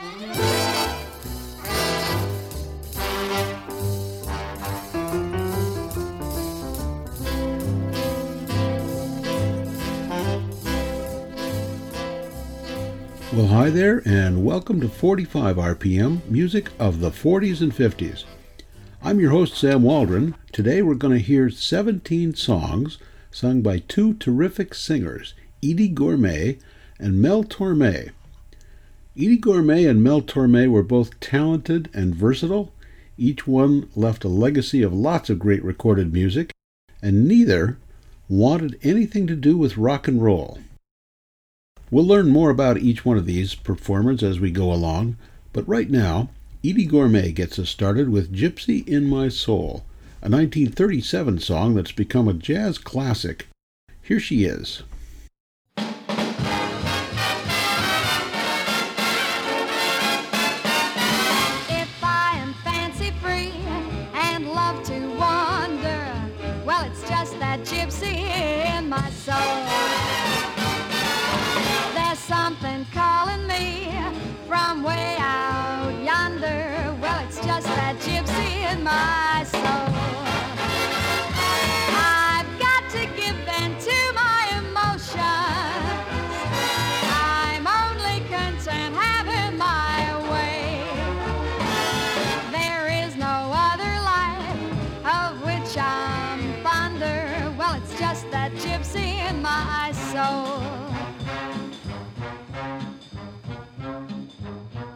Well, hi there, and welcome to 45 RPM, music of the 40s and 50s. I'm your host, Sam Waldron. Today we're going to hear 17 songs sung by two terrific singers, Eydie Gormé and Mel Torme. Eydie Gormé and Mel Torme were both talented and versatile. Each one left a legacy of lots of great recorded music, and neither wanted anything to do with rock and roll. We'll learn more about each one of these performers as we go along, but right now, Eydie Gormé gets us started with Gypsy in My Soul, a 1937 song that's become a jazz classic. Here she is.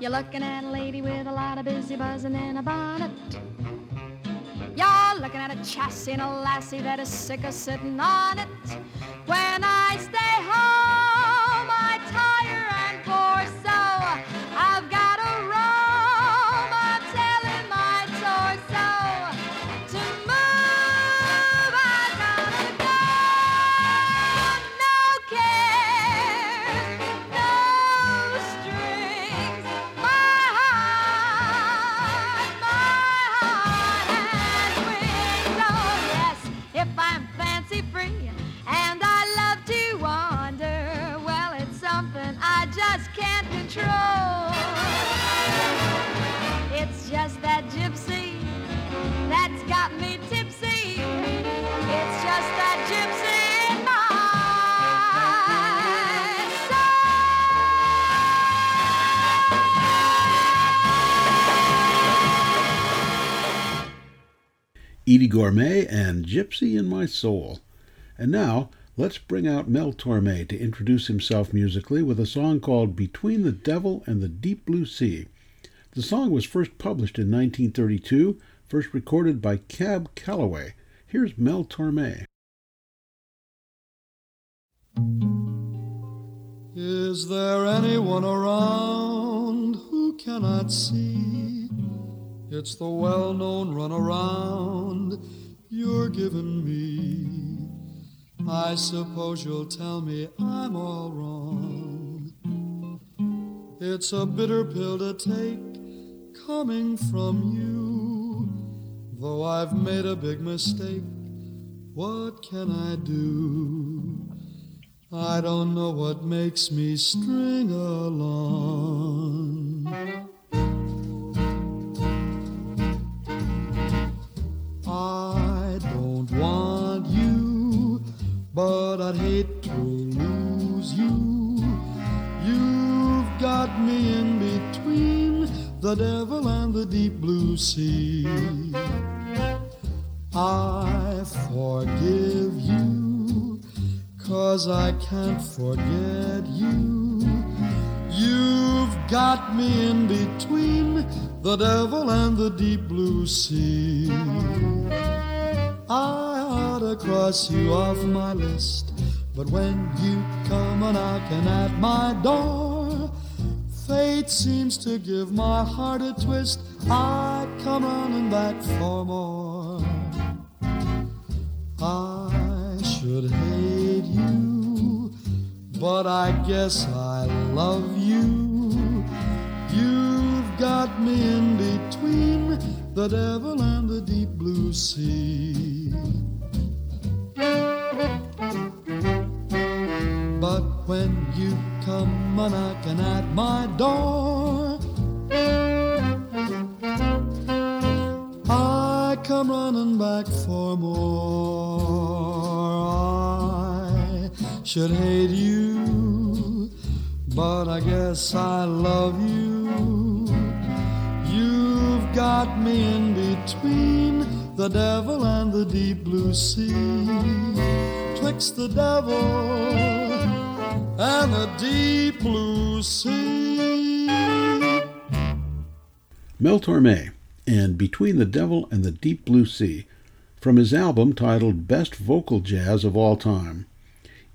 You're looking at a lady with a lot of busy buzzing in a bonnet. You're looking at a chassis and a lassie that is sick of sitting on it. When I stay home, Gormé and Gypsy in My Soul. And now, let's bring out Mel Torme to introduce himself musically with a song called Between the Devil and the Deep Blue Sea. The song was first published in 1932, first recorded by Cab Calloway. Here's Mel Torme. Is there anyone around who cannot see? It's the well known runaround you're giving me. I suppose you'll tell me I'm all wrong. It's a bitter pill to take coming from you. Though I've made a big mistake, what can I do? I don't know what makes me string along. I'd hate to lose you. You've got me in between the devil and the deep blue sea. I forgive you, cause I can't forget you. You've got me in between the devil and the deep blue sea. I ought to cross you off my list, but when you come a knocking at my door, fate seems to give my heart a twist. I come running back for more. I should hate you, but I guess I love you. You've got me in between the devil and the deep blue sea. But when you come a knocking at my door, I come running back for more. I should hate you, but I guess I love you. You've got me in between the devil and the deep blue sea. Twixt the devil and the deep blue sea. Mel Torme and Between the Devil and the Deep Blue Sea from his album titled Best Vocal Jazz of All Time.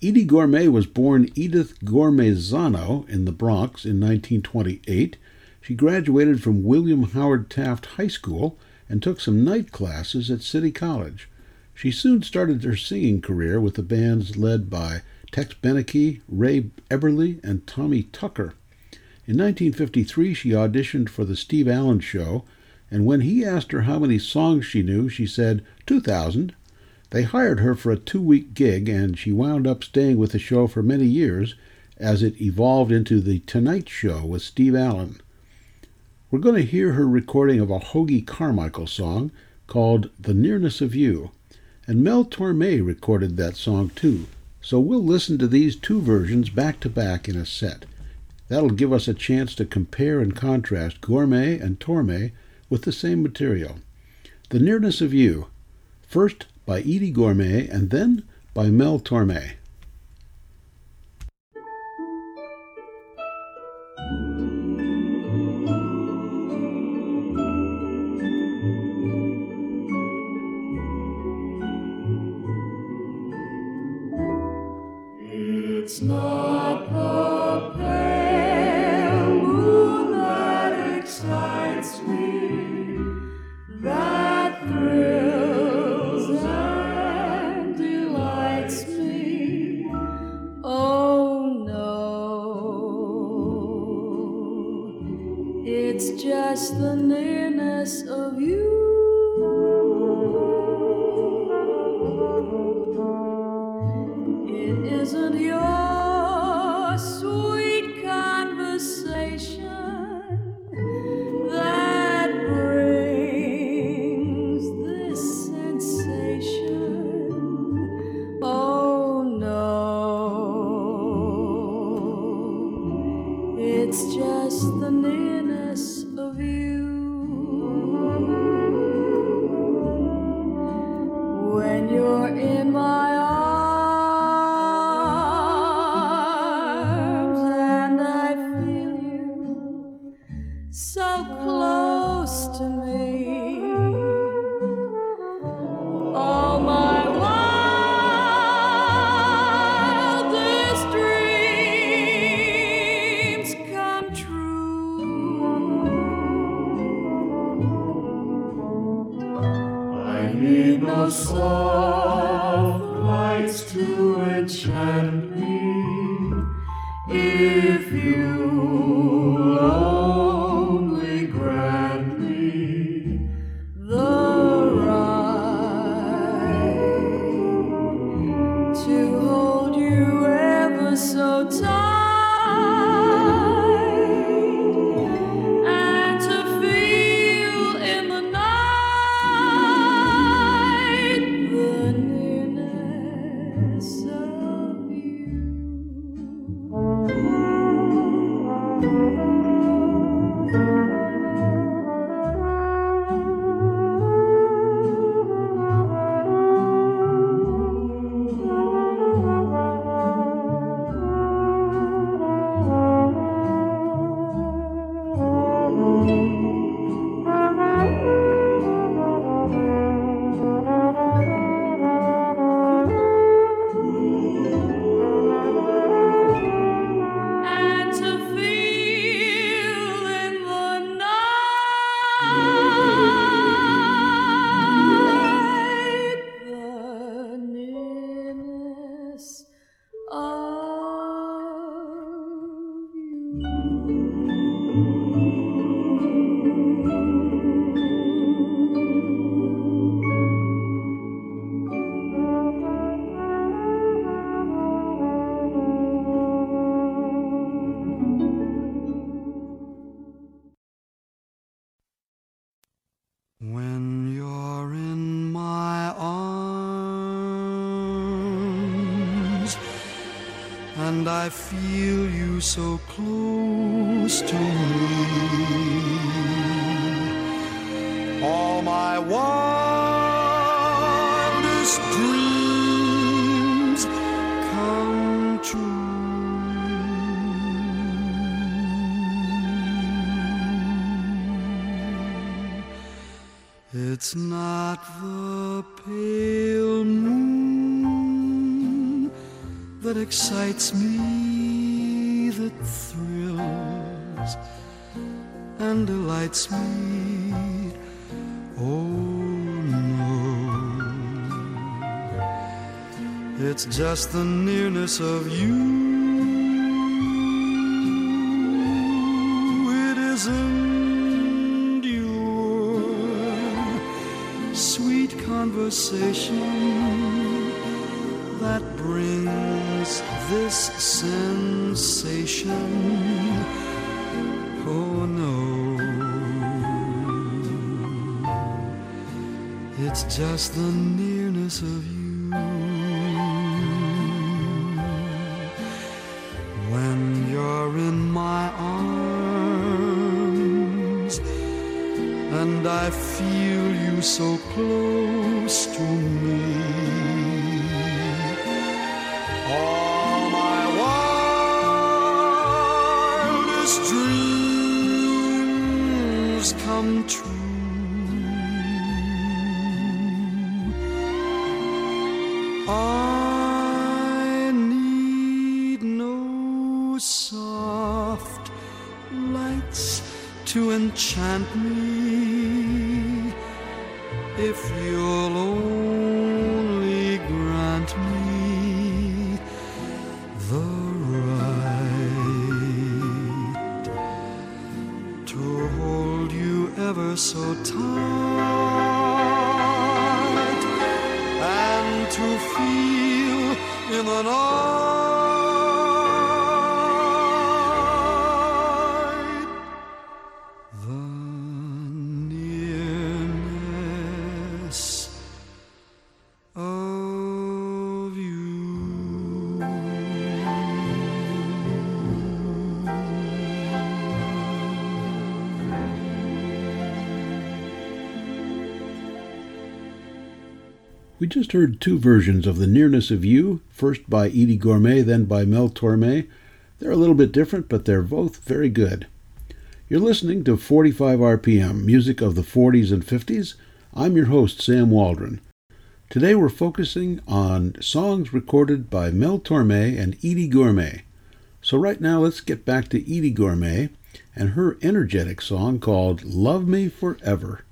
Eydie Gormé was born Edith Gormezano in the Bronx in 1928. She graduated from William Howard Taft High School and took some night classes at City College. She soon started her singing career with the bands led by Tex Beneke, Ray Eberle, and Tommy Tucker. In 1953, she auditioned for The Steve Allen Show, and when he asked her how many songs she knew, she said 2,000. They hired her for a two week gig, and she wound up staying with the show for many years as it evolved into The Tonight Show with Steve Allen. We're going to hear her recording of a Hoagy Carmichael song called The Nearness of You, and Mel Torme recorded that song too, so we'll listen to these two versions back to back in a set. That'll give us a chance to compare and contrast Gormé and Torme with the same material. The Nearness of You, first by Eydie Gormé and then by Mel Torme. It's not that thrills and delights me. Oh no, it's just the nearness of you. It isn't your sweet conversation that brings this sensation. Oh no, it's just the nearness of you. When you're in my arms and I feel you so close true. I need no soft lights to enchant me if you'll so tight and to feel in the night We just heard two versions of The Nearness of You, first by Eydie Gormé, then by Mel Torme. They're a little bit different, but they're both very good. You're listening to 45 RPM, music of the 40s and 50s. I'm your host, Sam Waldron. Today we're focusing on songs recorded by Mel Torme and Eydie Gormé. So right now let's get back to Eydie Gormé and her energetic song called Love Me Forever.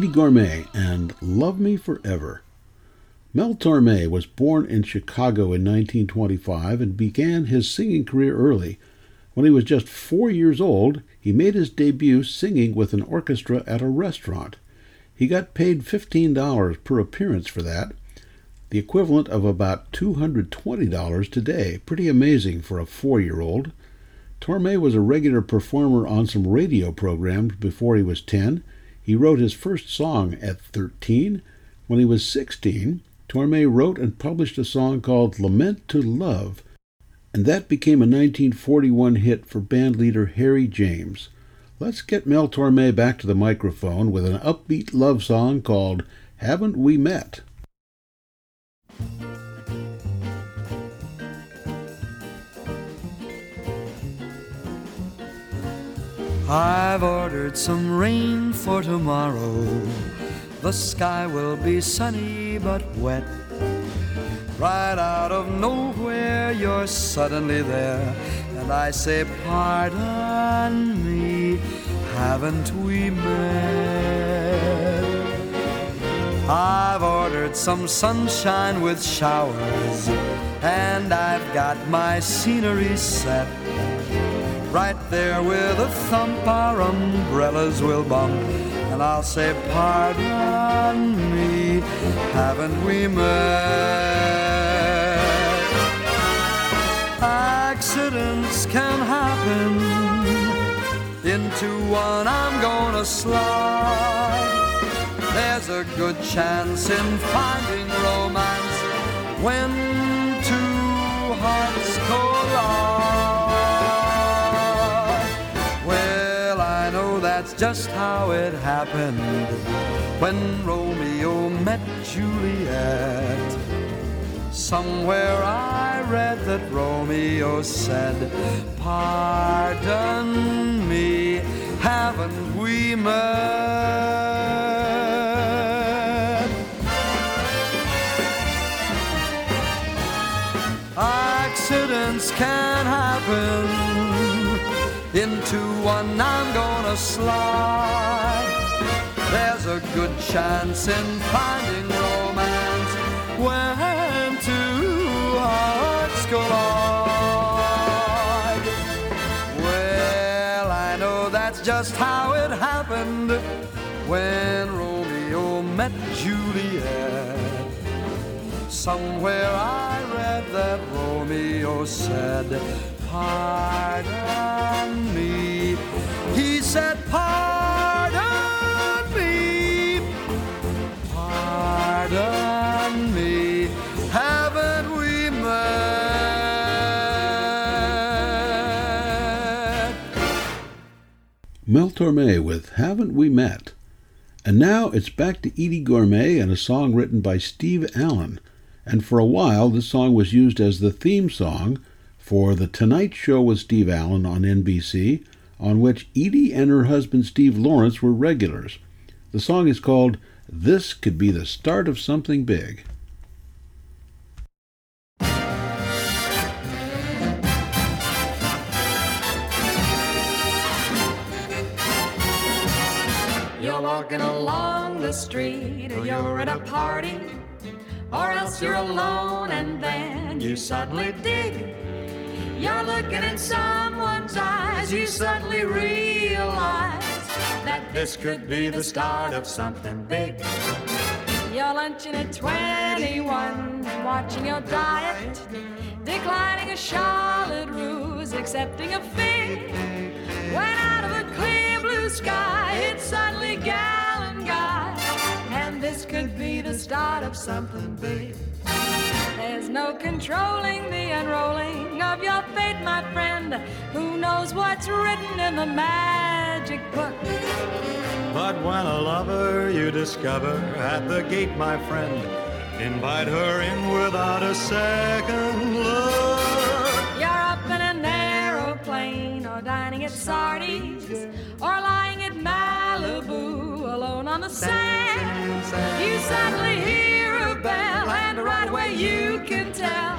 Eydie Gormé and Love Me Forever. Mel Torme was born in Chicago in 1925 and began his singing career early. When he was just four years old, he made his debut singing with an orchestra at a restaurant. He got paid $15 per appearance for that, the equivalent of about $220 today. Pretty amazing for a four year old. Torme was a regular performer on some radio programs before he was 10. He wrote his first song at 13. When he was 16, Torme wrote and published a song called Lament to Love, and that became a 1941 hit for bandleader Harry James. Let's get Mel Torme back to the microphone with an upbeat love song called Haven't We Met? I've ordered some rain for tomorrow. The sky will be sunny but wet. Right out of nowhere, you're suddenly there. And I say, Pardon me, haven't we met? I've ordered some sunshine with showers, and I've got my scenery set. Right there with a thump, our umbrellas will bump, and I'll say, Pardon me, haven't we met? Accidents can happen, into one I'm gonna slide. There's a good chance in finding romance when just how it happened when Romeo met Juliet. Somewhere I read that Romeo said, Pardon me, haven't we met? Accidents can happen into one I'm gonna slide. There's a good chance in finding romance when two hearts collide. Well, I know that's just how it happened when Romeo met Juliet. Somewhere I read that Romeo said, pardon me. He said, pardon me, pardon me, haven't we met? Mel Torme with Haven't We Met? And now it's back to Eydie Gormé and a song written by Steve Allen. And for a while, this song was used as the theme song for The Tonight Show with Steve Allen on NBC, on which Eydie and her husband Steve Lawrence were regulars. The song is called This Could Be the Start of Something Big. You're walking along the street, or you're at a party, or else you're alone, and then you suddenly dig you're looking in someone's eyes, you suddenly realize that this could be the start of something big. You're lunching at 21, watching your diet, declining a Charlotte Russe, accepting a fig. When out of a clear blue sky, it's suddenly and this could be the start of something big. There's no controlling the unrolling of your fate, my friend. Who knows what's written in the magic book? But when a lover you discover at the gate, my friend, invite her in without a second look. You're up in an aeroplane, or dining at Sardi's, or lying on the sand. You suddenly hear a bell, and right away you can tell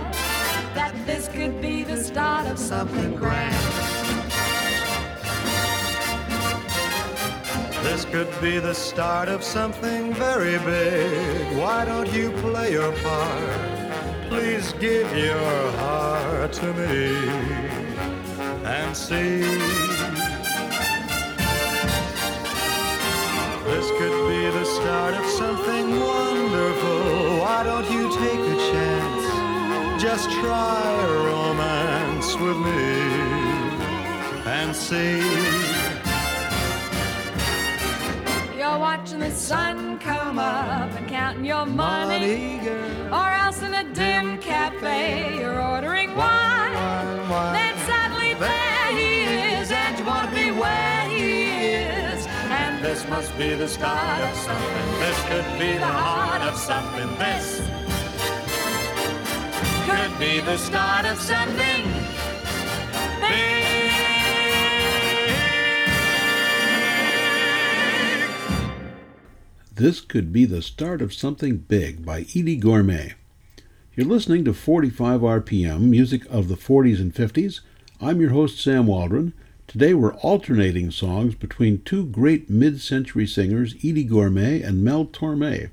that this could be the start of something grand. This could be the start of something very big. Why don't you play your part? Please give your heart to me and see. This could be the start of something wonderful. Why don't you take a chance? Just try romance with me and see. You're watching the sun come up and counting your money. Money. Or else in a dim cafe, you're ordering wine. Wine, wine. Then suddenly there This must be the start of something. This could be the heart of something. This could be the start of something big. This could be the start of something big by Eydie Gormé. You're listening to 45 RPM, music of the 40s and 50s. I'm your host, Sam Waldron. Today we're alternating songs between two great mid century singers, Eydie Gormé and Mel Torme.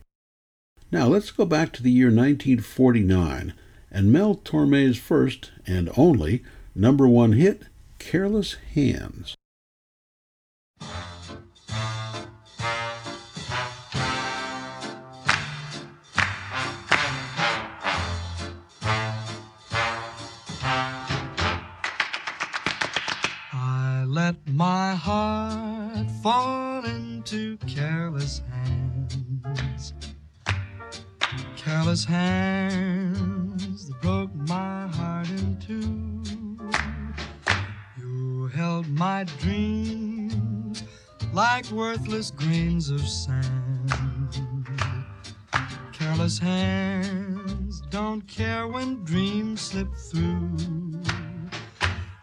Now let's go back to the year 1949 and Mel Torme's first and only number one hit, Careless Hands. Let my heart fall into careless hands. Careless hands that broke my heart in two. You held my dreams like worthless grains of sand. Careless hands don't care when dreams slip through.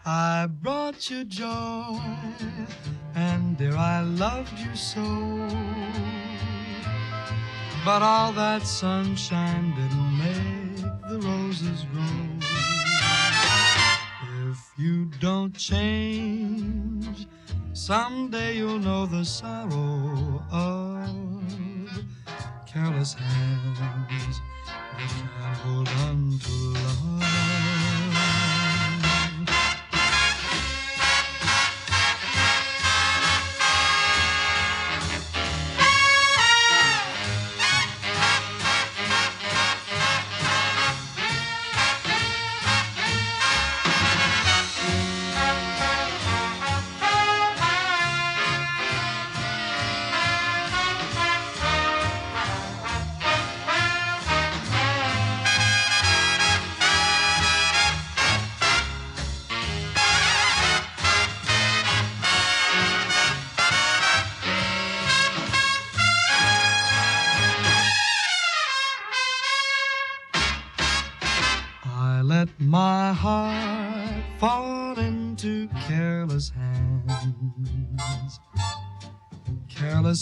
I brought you joy, and dear, I loved you so. But all that sunshine didn't make the roses grow. If you don't change, someday you'll know the sorrow of careless hands that can't hold on to love.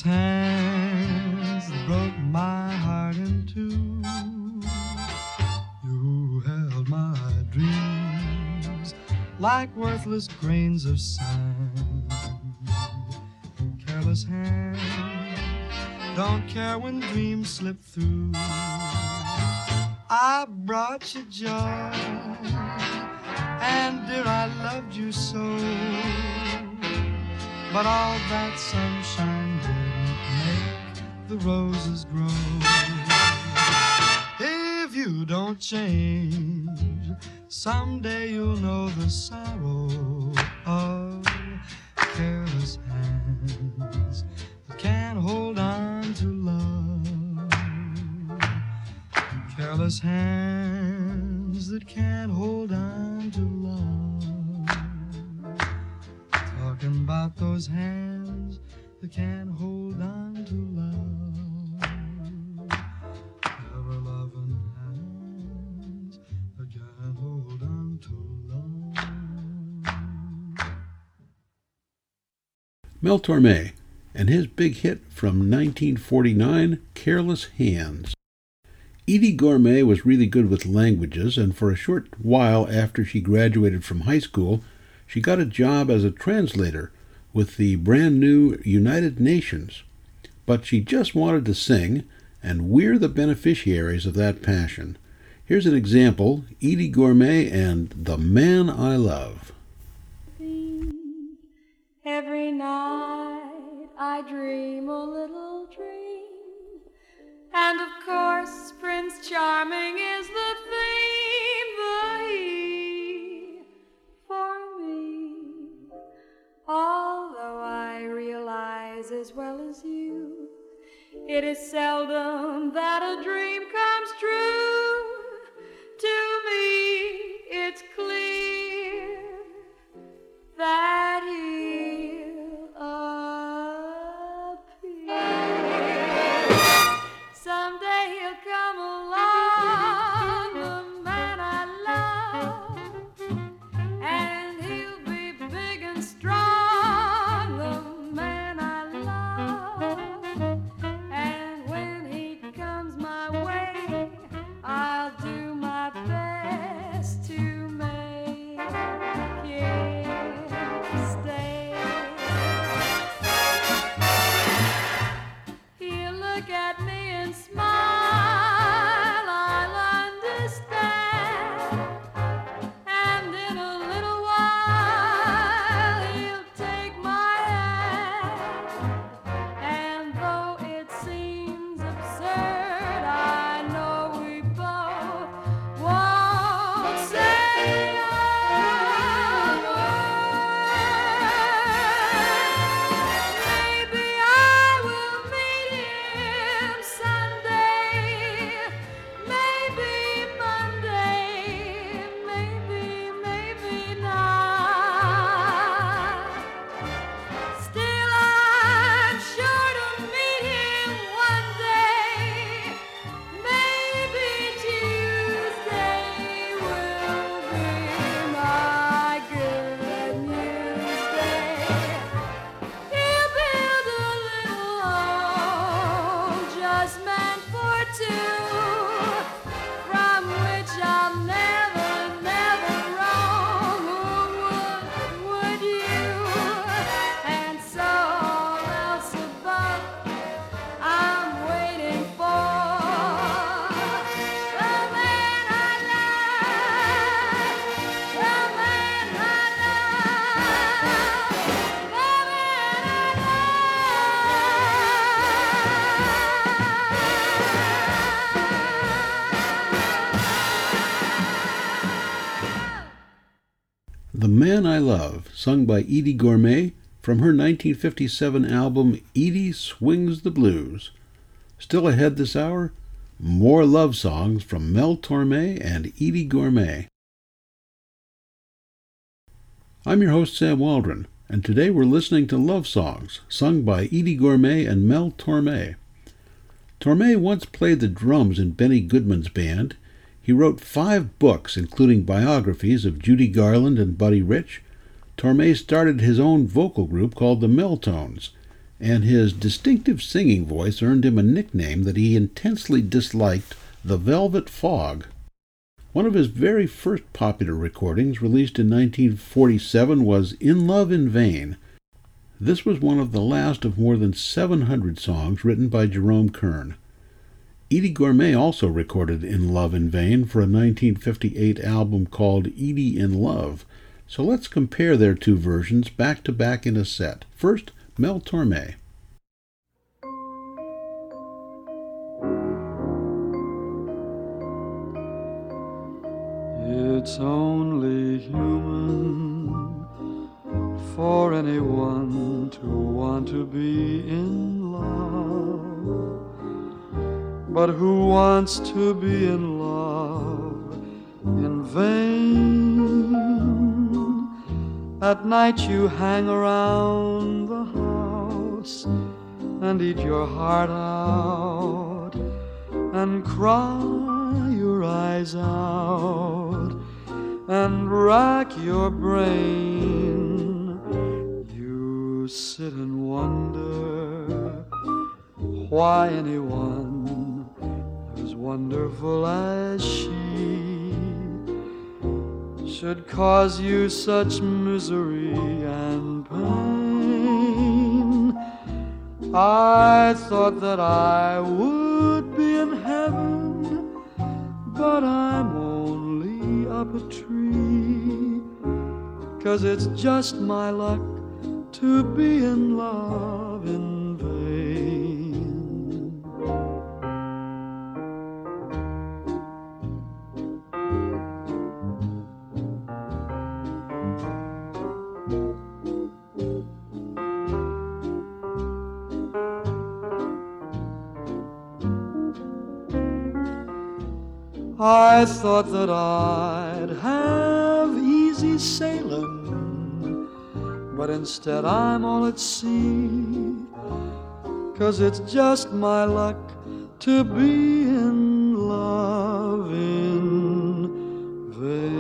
Hands broke my heart in two. You held my dreams like worthless grains of sand. Careless hands don't care when dreams slip through. I brought you joy, and dear, I loved you so. But all that the roses grow. If you don't change, someday you'll know the sorrow of Mel Torme and his big hit from 1949, Careless Hands. Eydie Gormé was really good with languages, and for a short while after she graduated from high school, she got a job as a translator with the brand new United Nations, but she just wanted to sing, and we're the beneficiaries of that passion. Here's an example Eydie Gormé and The Man I Love. Every night I dream a little dream. And of course, Prince Charming is the theme, the he for me. Although I realize as well as you, it is seldom that a dream comes true. To me, it's clear that sung by Eydie Gormé from her 1957 album Eydie Swings the Blues. Still ahead this hour, more love songs from Mel Torme and Eydie Gormé. I'm your host, Sam Waldron, and today we're listening to love songs sung by Eydie Gormé and Mel Torme. Torme once played the drums in Benny Goodman's band. He wrote five books, including biographies of Judy Garland and Buddy Rich. Torme started his own vocal group called the Meltones, and his distinctive singing voice earned him a nickname that he intensely disliked, the Velvet Fog. One of his very first popular recordings, released in 1947, was In Love in Vain. This was one of the last of more than 700 songs written by Jerome Kern. Eydie Gormé also recorded In Love in Vain for a 1958 album called Eydie in Love. So let's compare their two versions back to back in a set. First, Mel Torme. It's only human for anyone to want to be in love. But who wants to be in love in vain? At night you hang around the house and eat your heart out and cry your eyes out and rack your brain. You sit and wonder why anyone as wonderful as she should cause you such misery and pain. I thought that I would be in heaven, but I'm only up a tree. Cause it's just my luck to be in love in I thought that I'd have easy sailing, but instead I'm all at sea. Cause it's just my luck to be in love in vain.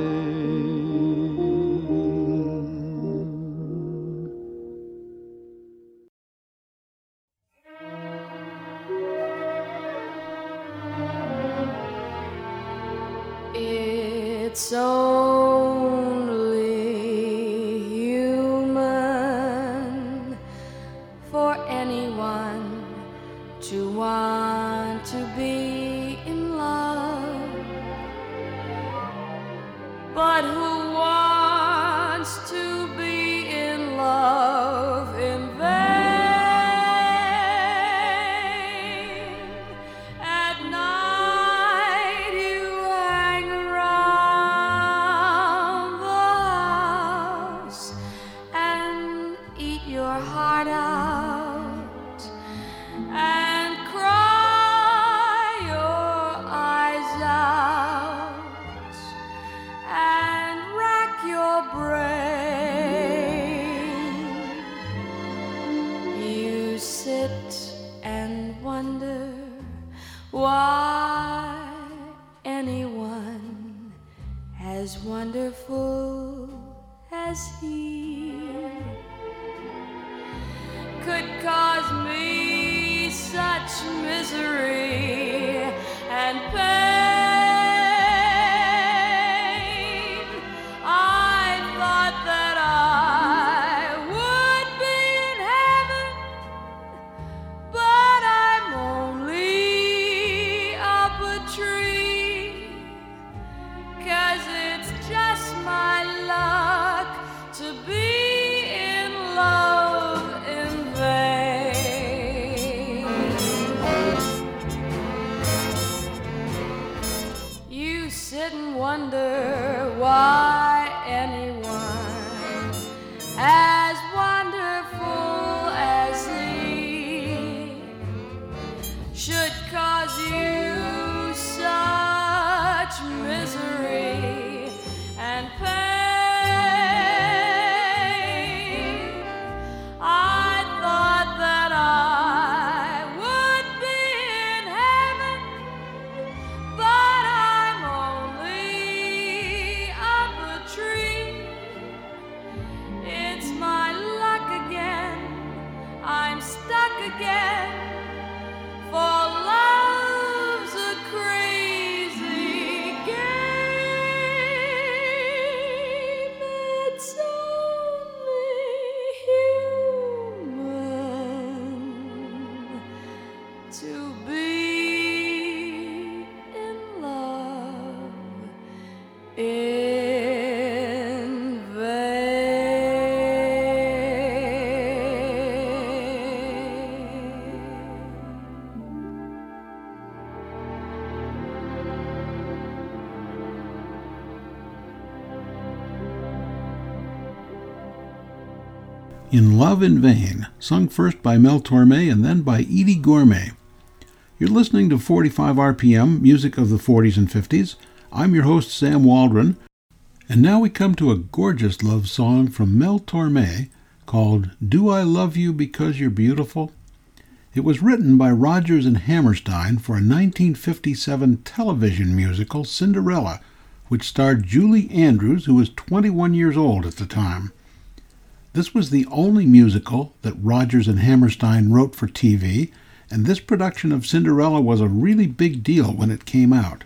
It's only In Love in Vain, sung first by Mel Torme and then by Edie Gourmet. You're listening to 45 RPM, music of the 40s and 50s. I'm your host, Sam Waldron, and now we come to a gorgeous love song from Mel Torme called Do I Love You Because You're Beautiful? It was written by Rodgers and Hammerstein for a 1957 television musical, Cinderella, which starred Julie Andrews, who was 21 years old at the time. This was the only musical that Rodgers and Hammerstein wrote for TV, and this production of Cinderella was a really big deal when it came out.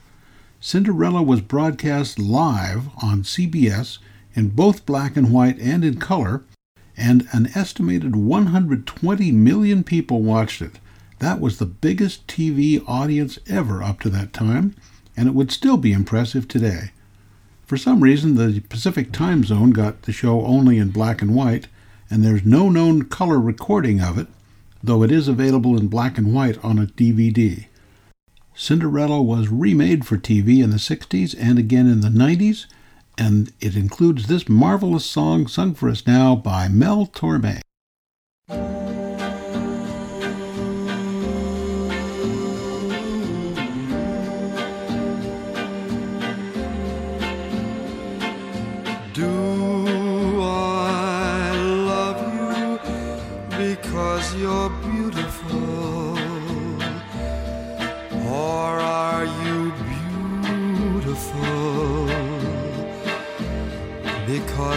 Cinderella was broadcast live on CBS in both black and white and in color, and an estimated 120 million people watched it. That was the biggest TV audience ever up to that time, and it would still be impressive today. For some reason, the Pacific time zone got the show only in black and white, and there's no known color recording of it, though it is available in black and white on a DVD. Cinderella was remade for TV in the 60s and again in the 90s, and it includes this marvelous song sung for us now by Mel Torme.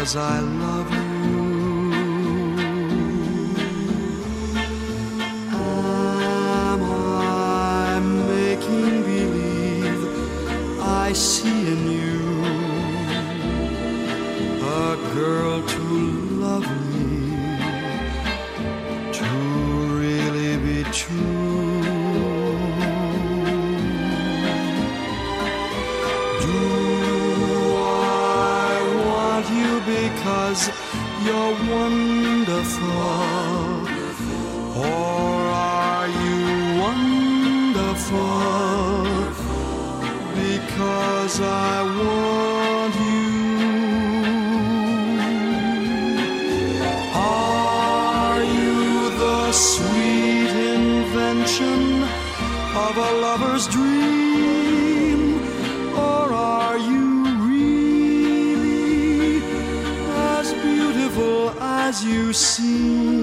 Because I love you? Am I making believe I see in you? a girl to wonderful? Or are you wonderful? Because I want as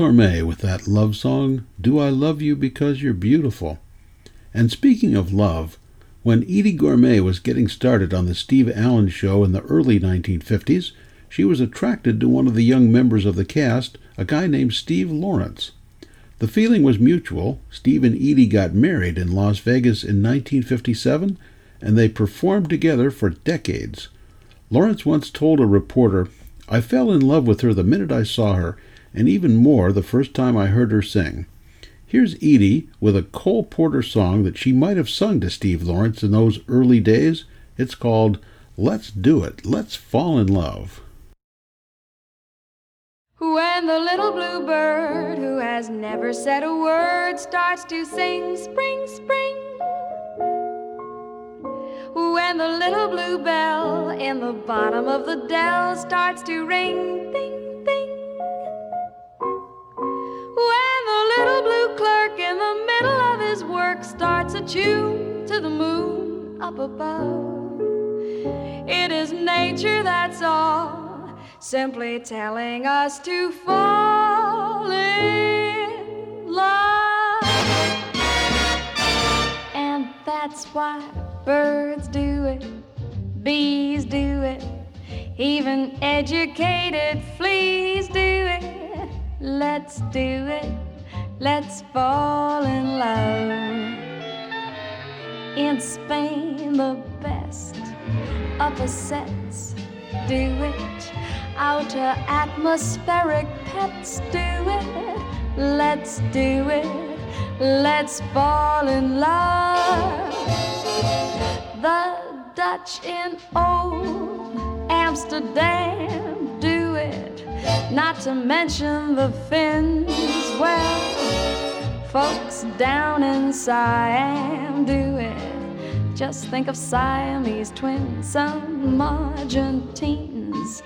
Torme with that love song, Do I Love You Because You're Beautiful? And speaking of love, when Edie Gourmet was getting started on the Steve Allen show in the early 1950s, she was attracted to one of the young members of the cast, a guy named Steve Lawrence. The feeling was mutual. Steve and Edie got married in Las Vegas in 1957, and they performed together for decades. Lawrence once told a reporter, I fell in love with her the minute I saw her, and even more the first time I heard her sing. Here's Edie with a Cole Porter song that she might have sung to Steve Lawrence in those early days. It's called Let's Do It, Let's Fall in Love. When the little blue bird who has never said a word starts to sing spring, spring. When the little blue bell in the bottom of the dell starts to ring, ding. When the little blue clerk in the middle of his work starts a tune to the moon up above. It is nature, that's all, simply telling us to fall in love. And that's why birds do it, bees do it, even educated fleas do it. Let's do it, let's fall in love. In Spain, the best of upper sets do it. Outer atmospheric pets, do it. Let's do it. Let's fall in love. The Dutch in old Amsterdam. Not to mention the Finns, well, folks down in Siam, do it. Just think of Siamese twins, some Argentines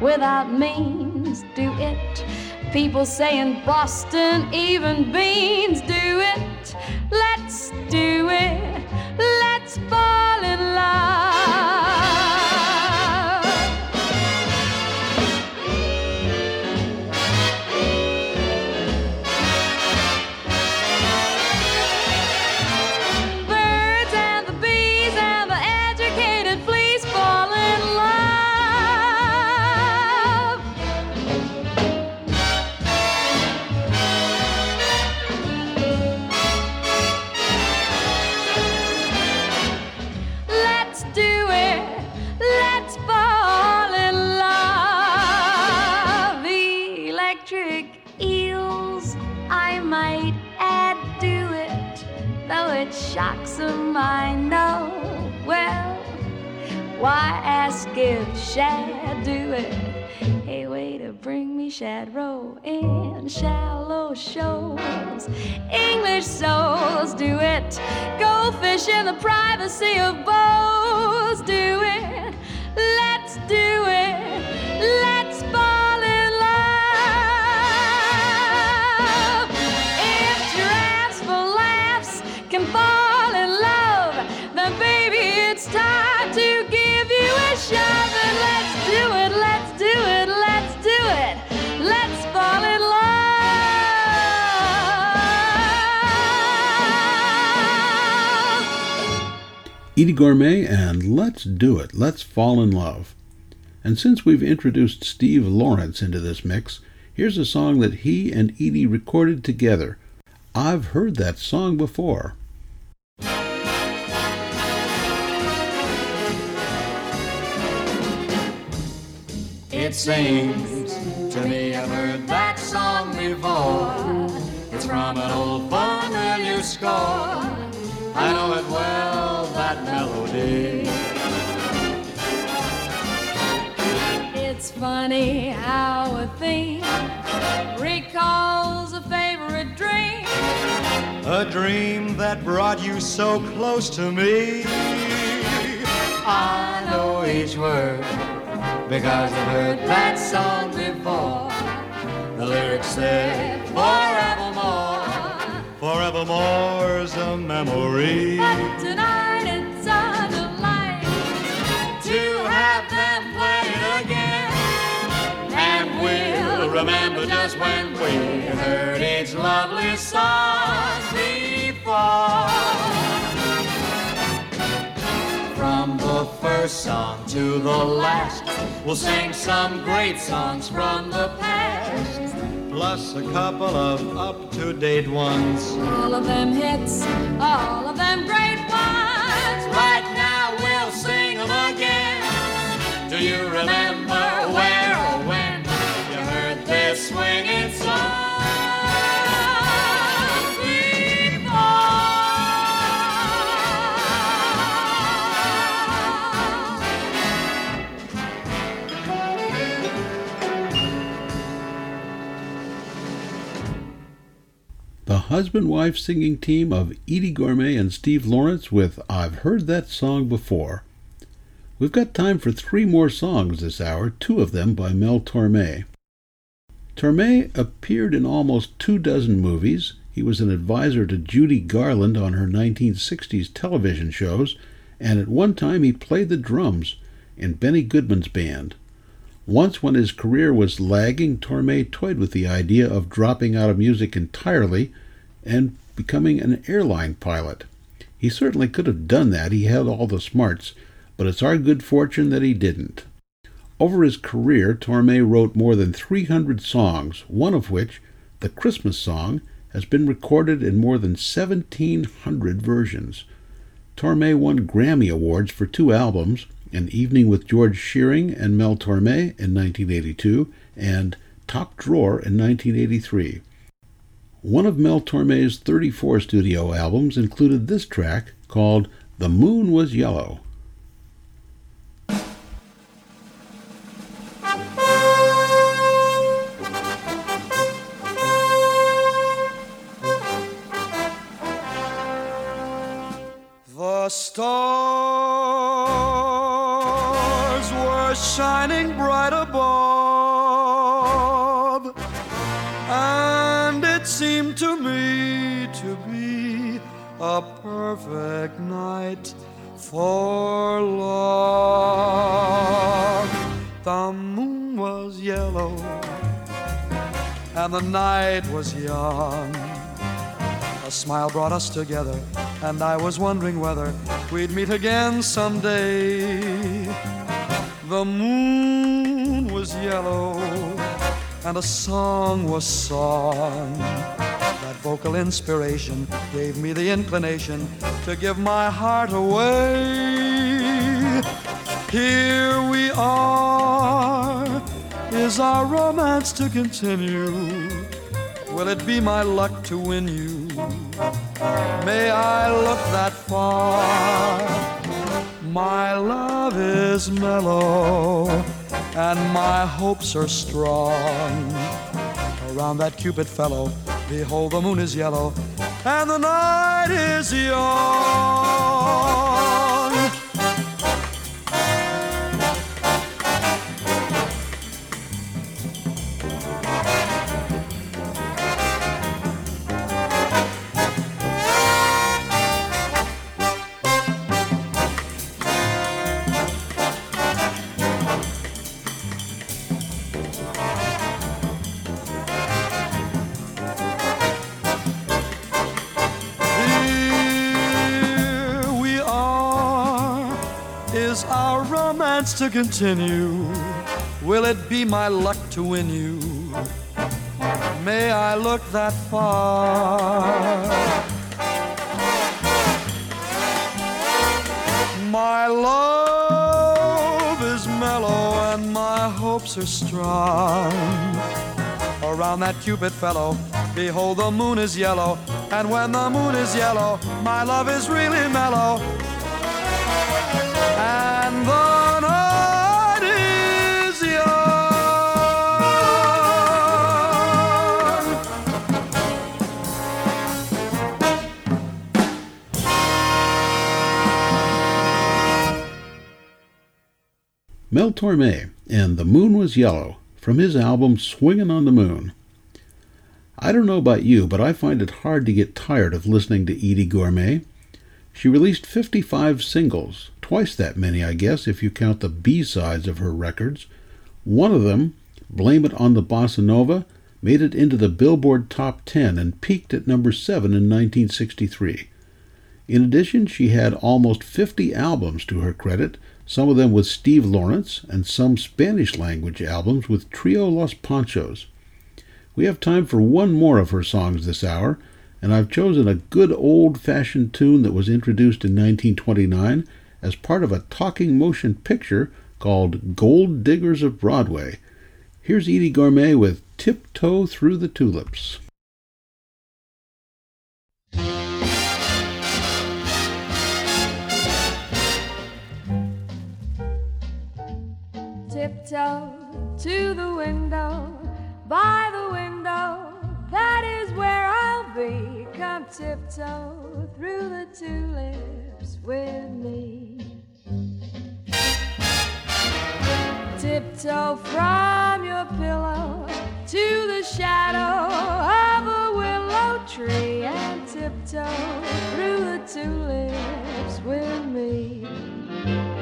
without means, do it. People say in Boston, even beans, do it. Let's do it. Let's fall in love. Why ask if Shad do it? Hey, way to bring me Shad row in shallow shoals. English souls do it. Go fish in the privacy of bows. Do it. Let's do it. Let's fall in love. If giraffes for laughs can fall in love, then baby, it's time to give Edie Gourmet and Let's Do It, Let's Fall in Love. And since we've introduced Steve Lawrence into this mix, here's a song that he and Edie recorded together. I've heard that song before. It seems to me I've heard that song before. It's from an old familiar score. I know it well, that melody. It's funny how a thing recalls a favorite dream. A dream that brought you so close to me. I know each word because I've heard that song before. The lyrics say forevermore. Forevermore's a memory. But tonight it's a delight. to have them play it again. And we'll remember just when we heard each lovely song before. The first song to the last, we'll sing some great songs from the past. Plus a couple of up-to-date ones. All of them hits, all of them great ones. Husband wife singing team of Edie Gourmet and Steve Lawrence with I've Heard That Song Before. We've got time for three more songs this hour, two of them by Mel Torme. Torme appeared in almost two dozen movies. He was an advisor to Judy Garland on her 1960s television shows, and at one time he played the drums in Benny Goodman's band. Once, when his career was lagging, Torme toyed with the idea of dropping out of music entirely and becoming an airline pilot. He certainly could have done that, he had all the smarts, but it's our good fortune that he didn't. Over his career, Torme wrote more than 300 songs, one of which, the Christmas song, has been recorded in more than 1,700 versions. Torme won Grammy Awards for two albums, An Evening with George Shearing and Mel Torme in 1982, and Top Drawer in 1983. One of Mel Torme's 34 studio albums included this track called The Moon Was Yellow. The stars were shining bright above, a perfect night for love. The moon was yellow, and the night was young. A smile brought us together, and I was wondering whether we'd meet again someday. The moon was yellow, and a song was sung. Vocal inspiration gave me the inclination to give my heart away. Here we are. Is our romance to continue? Will it be my luck to win you? May I look that far? My love is mellow and my hopes are strong. Around that Cupid fellow, behold, the moon is yellow and the night is young. Romance to continue? Will it be my luck to win you? May I look that far? My love is mellow and my hopes are strong around that Cupid fellow. Behold, the moon is yellow, and when the moon is yellow, my love is really mellow. Mel Torme and The Moon Was Yellow from his album Swingin' on the Moon. I don't know about you, but I find it hard to get tired of listening to Edie Gourmet. She released 55 singles, twice that many, I guess, if you count the B sides of her records. One of them, Blame It on the Bossa Nova, made it into the Billboard Top 10 and peaked at number 7 in 1963. In addition, she had almost 50 albums to her credit, some of them with Steve Lawrence, and some Spanish language albums with Trio Los Panchos. We have time for one more of her songs this hour, and I've chosen a good old fashioned tune that was introduced in 1929 as part of a talking motion picture called Gold Diggers of Broadway. Here's Edie Gourmet with Tiptoe Through the Tulips. To the window, by the window, that is where I'll be. Come tiptoe through the tulips with me. Tiptoe from your pillow to the shadow of a willow tree and tiptoe through the tulips with me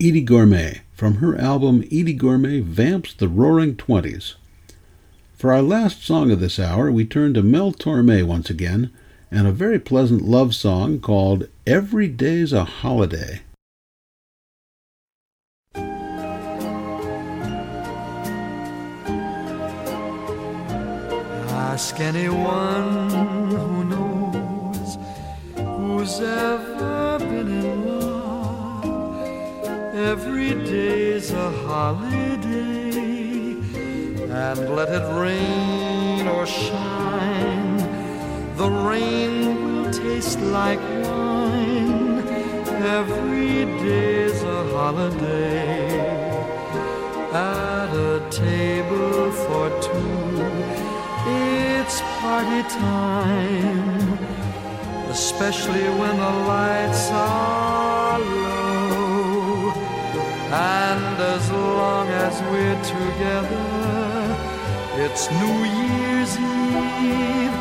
Edie Gourmet from her album Edie Gourmet Vamps the Roaring Twenties. For our last song of this hour, we turn to Mel Torme once again and a very pleasant love song called Every Day's a Holiday. Ask anyone who knows who's ever Every day's a holiday, and let it rain or shine, the rain will taste like wine. Every day's a holiday at a table for two. It's party time, especially when the lights are. And as long as we're together, it's New Year's Eve.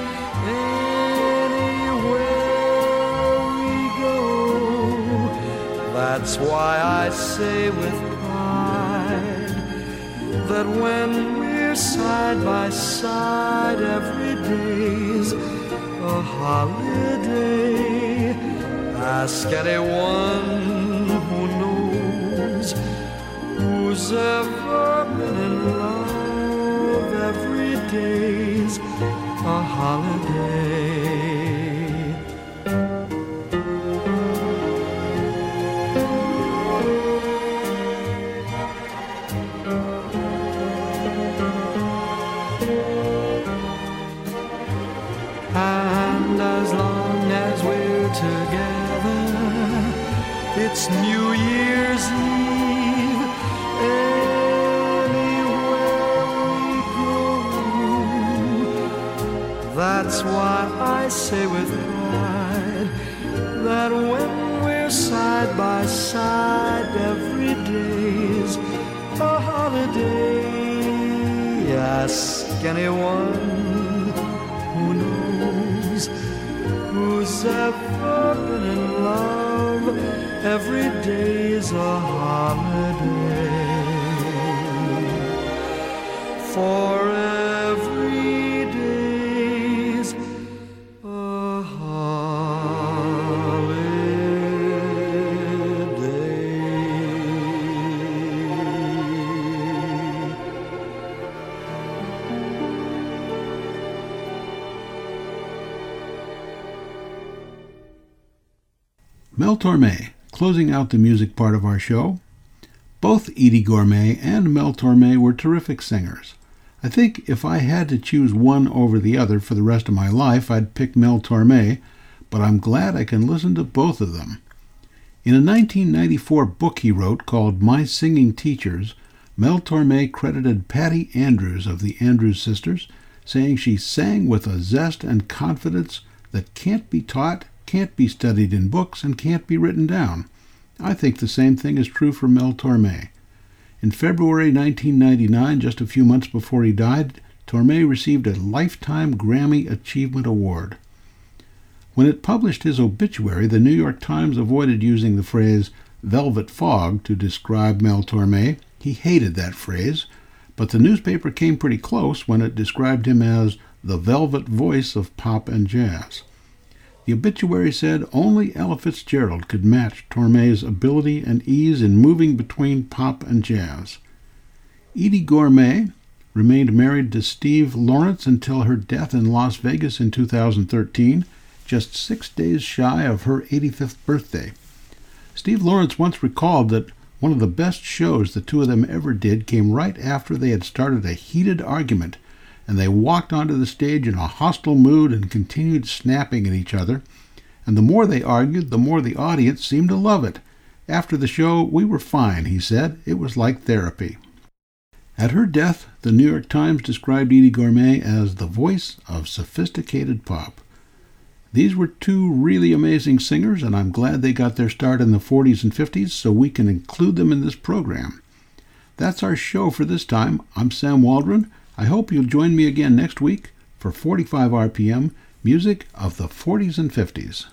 Anywhere we go, that's why I say with pride that when we're side by side, every day's a holiday. Ask anyone who knows who's ever been in love. Every day's a holiday. By side, every day's a holiday. Ask anyone who knows who's ever been in love. Every day's a holiday. Mel Torme, closing out the music part of our show. Both Edie Gourmet and Mel Torme were terrific singers. I think if I had to choose one over the other for the rest of my life, I'd pick Mel Torme, but I'm glad I can listen to both of them. In a 1994 book he wrote called My Singing Teachers, Mel Torme credited Patty Andrews of the Andrews Sisters, saying she sang with a zest and confidence that can't be taught, can't be studied in books, and can't be written down. I think the same thing is true for Mel Torme. In February 1999, just a few months before he died, Torme received a Lifetime Grammy Achievement Award. When it published his obituary, the New York Times avoided using the phrase velvet fog to describe Mel Torme. He hated that phrase, but the newspaper came pretty close when it described him as the velvet voice of pop and jazz. The obituary said only Ella Fitzgerald could match Torme's ability and ease in moving between pop and jazz. Edie Gourmet remained married to Steve Lawrence until her death in Las Vegas in 2013, just six days shy of her 85th birthday. Steve Lawrence once recalled that one of the best shows the two of them ever did came right after they had started a heated argument and they walked onto the stage in a hostile mood and continued snapping at each other. and the more they argued, the more the audience seemed to love it. After the show, we were fine, he said. It was like therapy. At her death, the New York Times described Edie Gormé as the voice of sophisticated pop. These were two really amazing singers, and I'm glad they got their start in the 40s and 50s so we can include them in this program. That's our show for this time. I'm Sam Waldron. I hope you'll join me again next week for 45 RPM music of the 40s and 50s.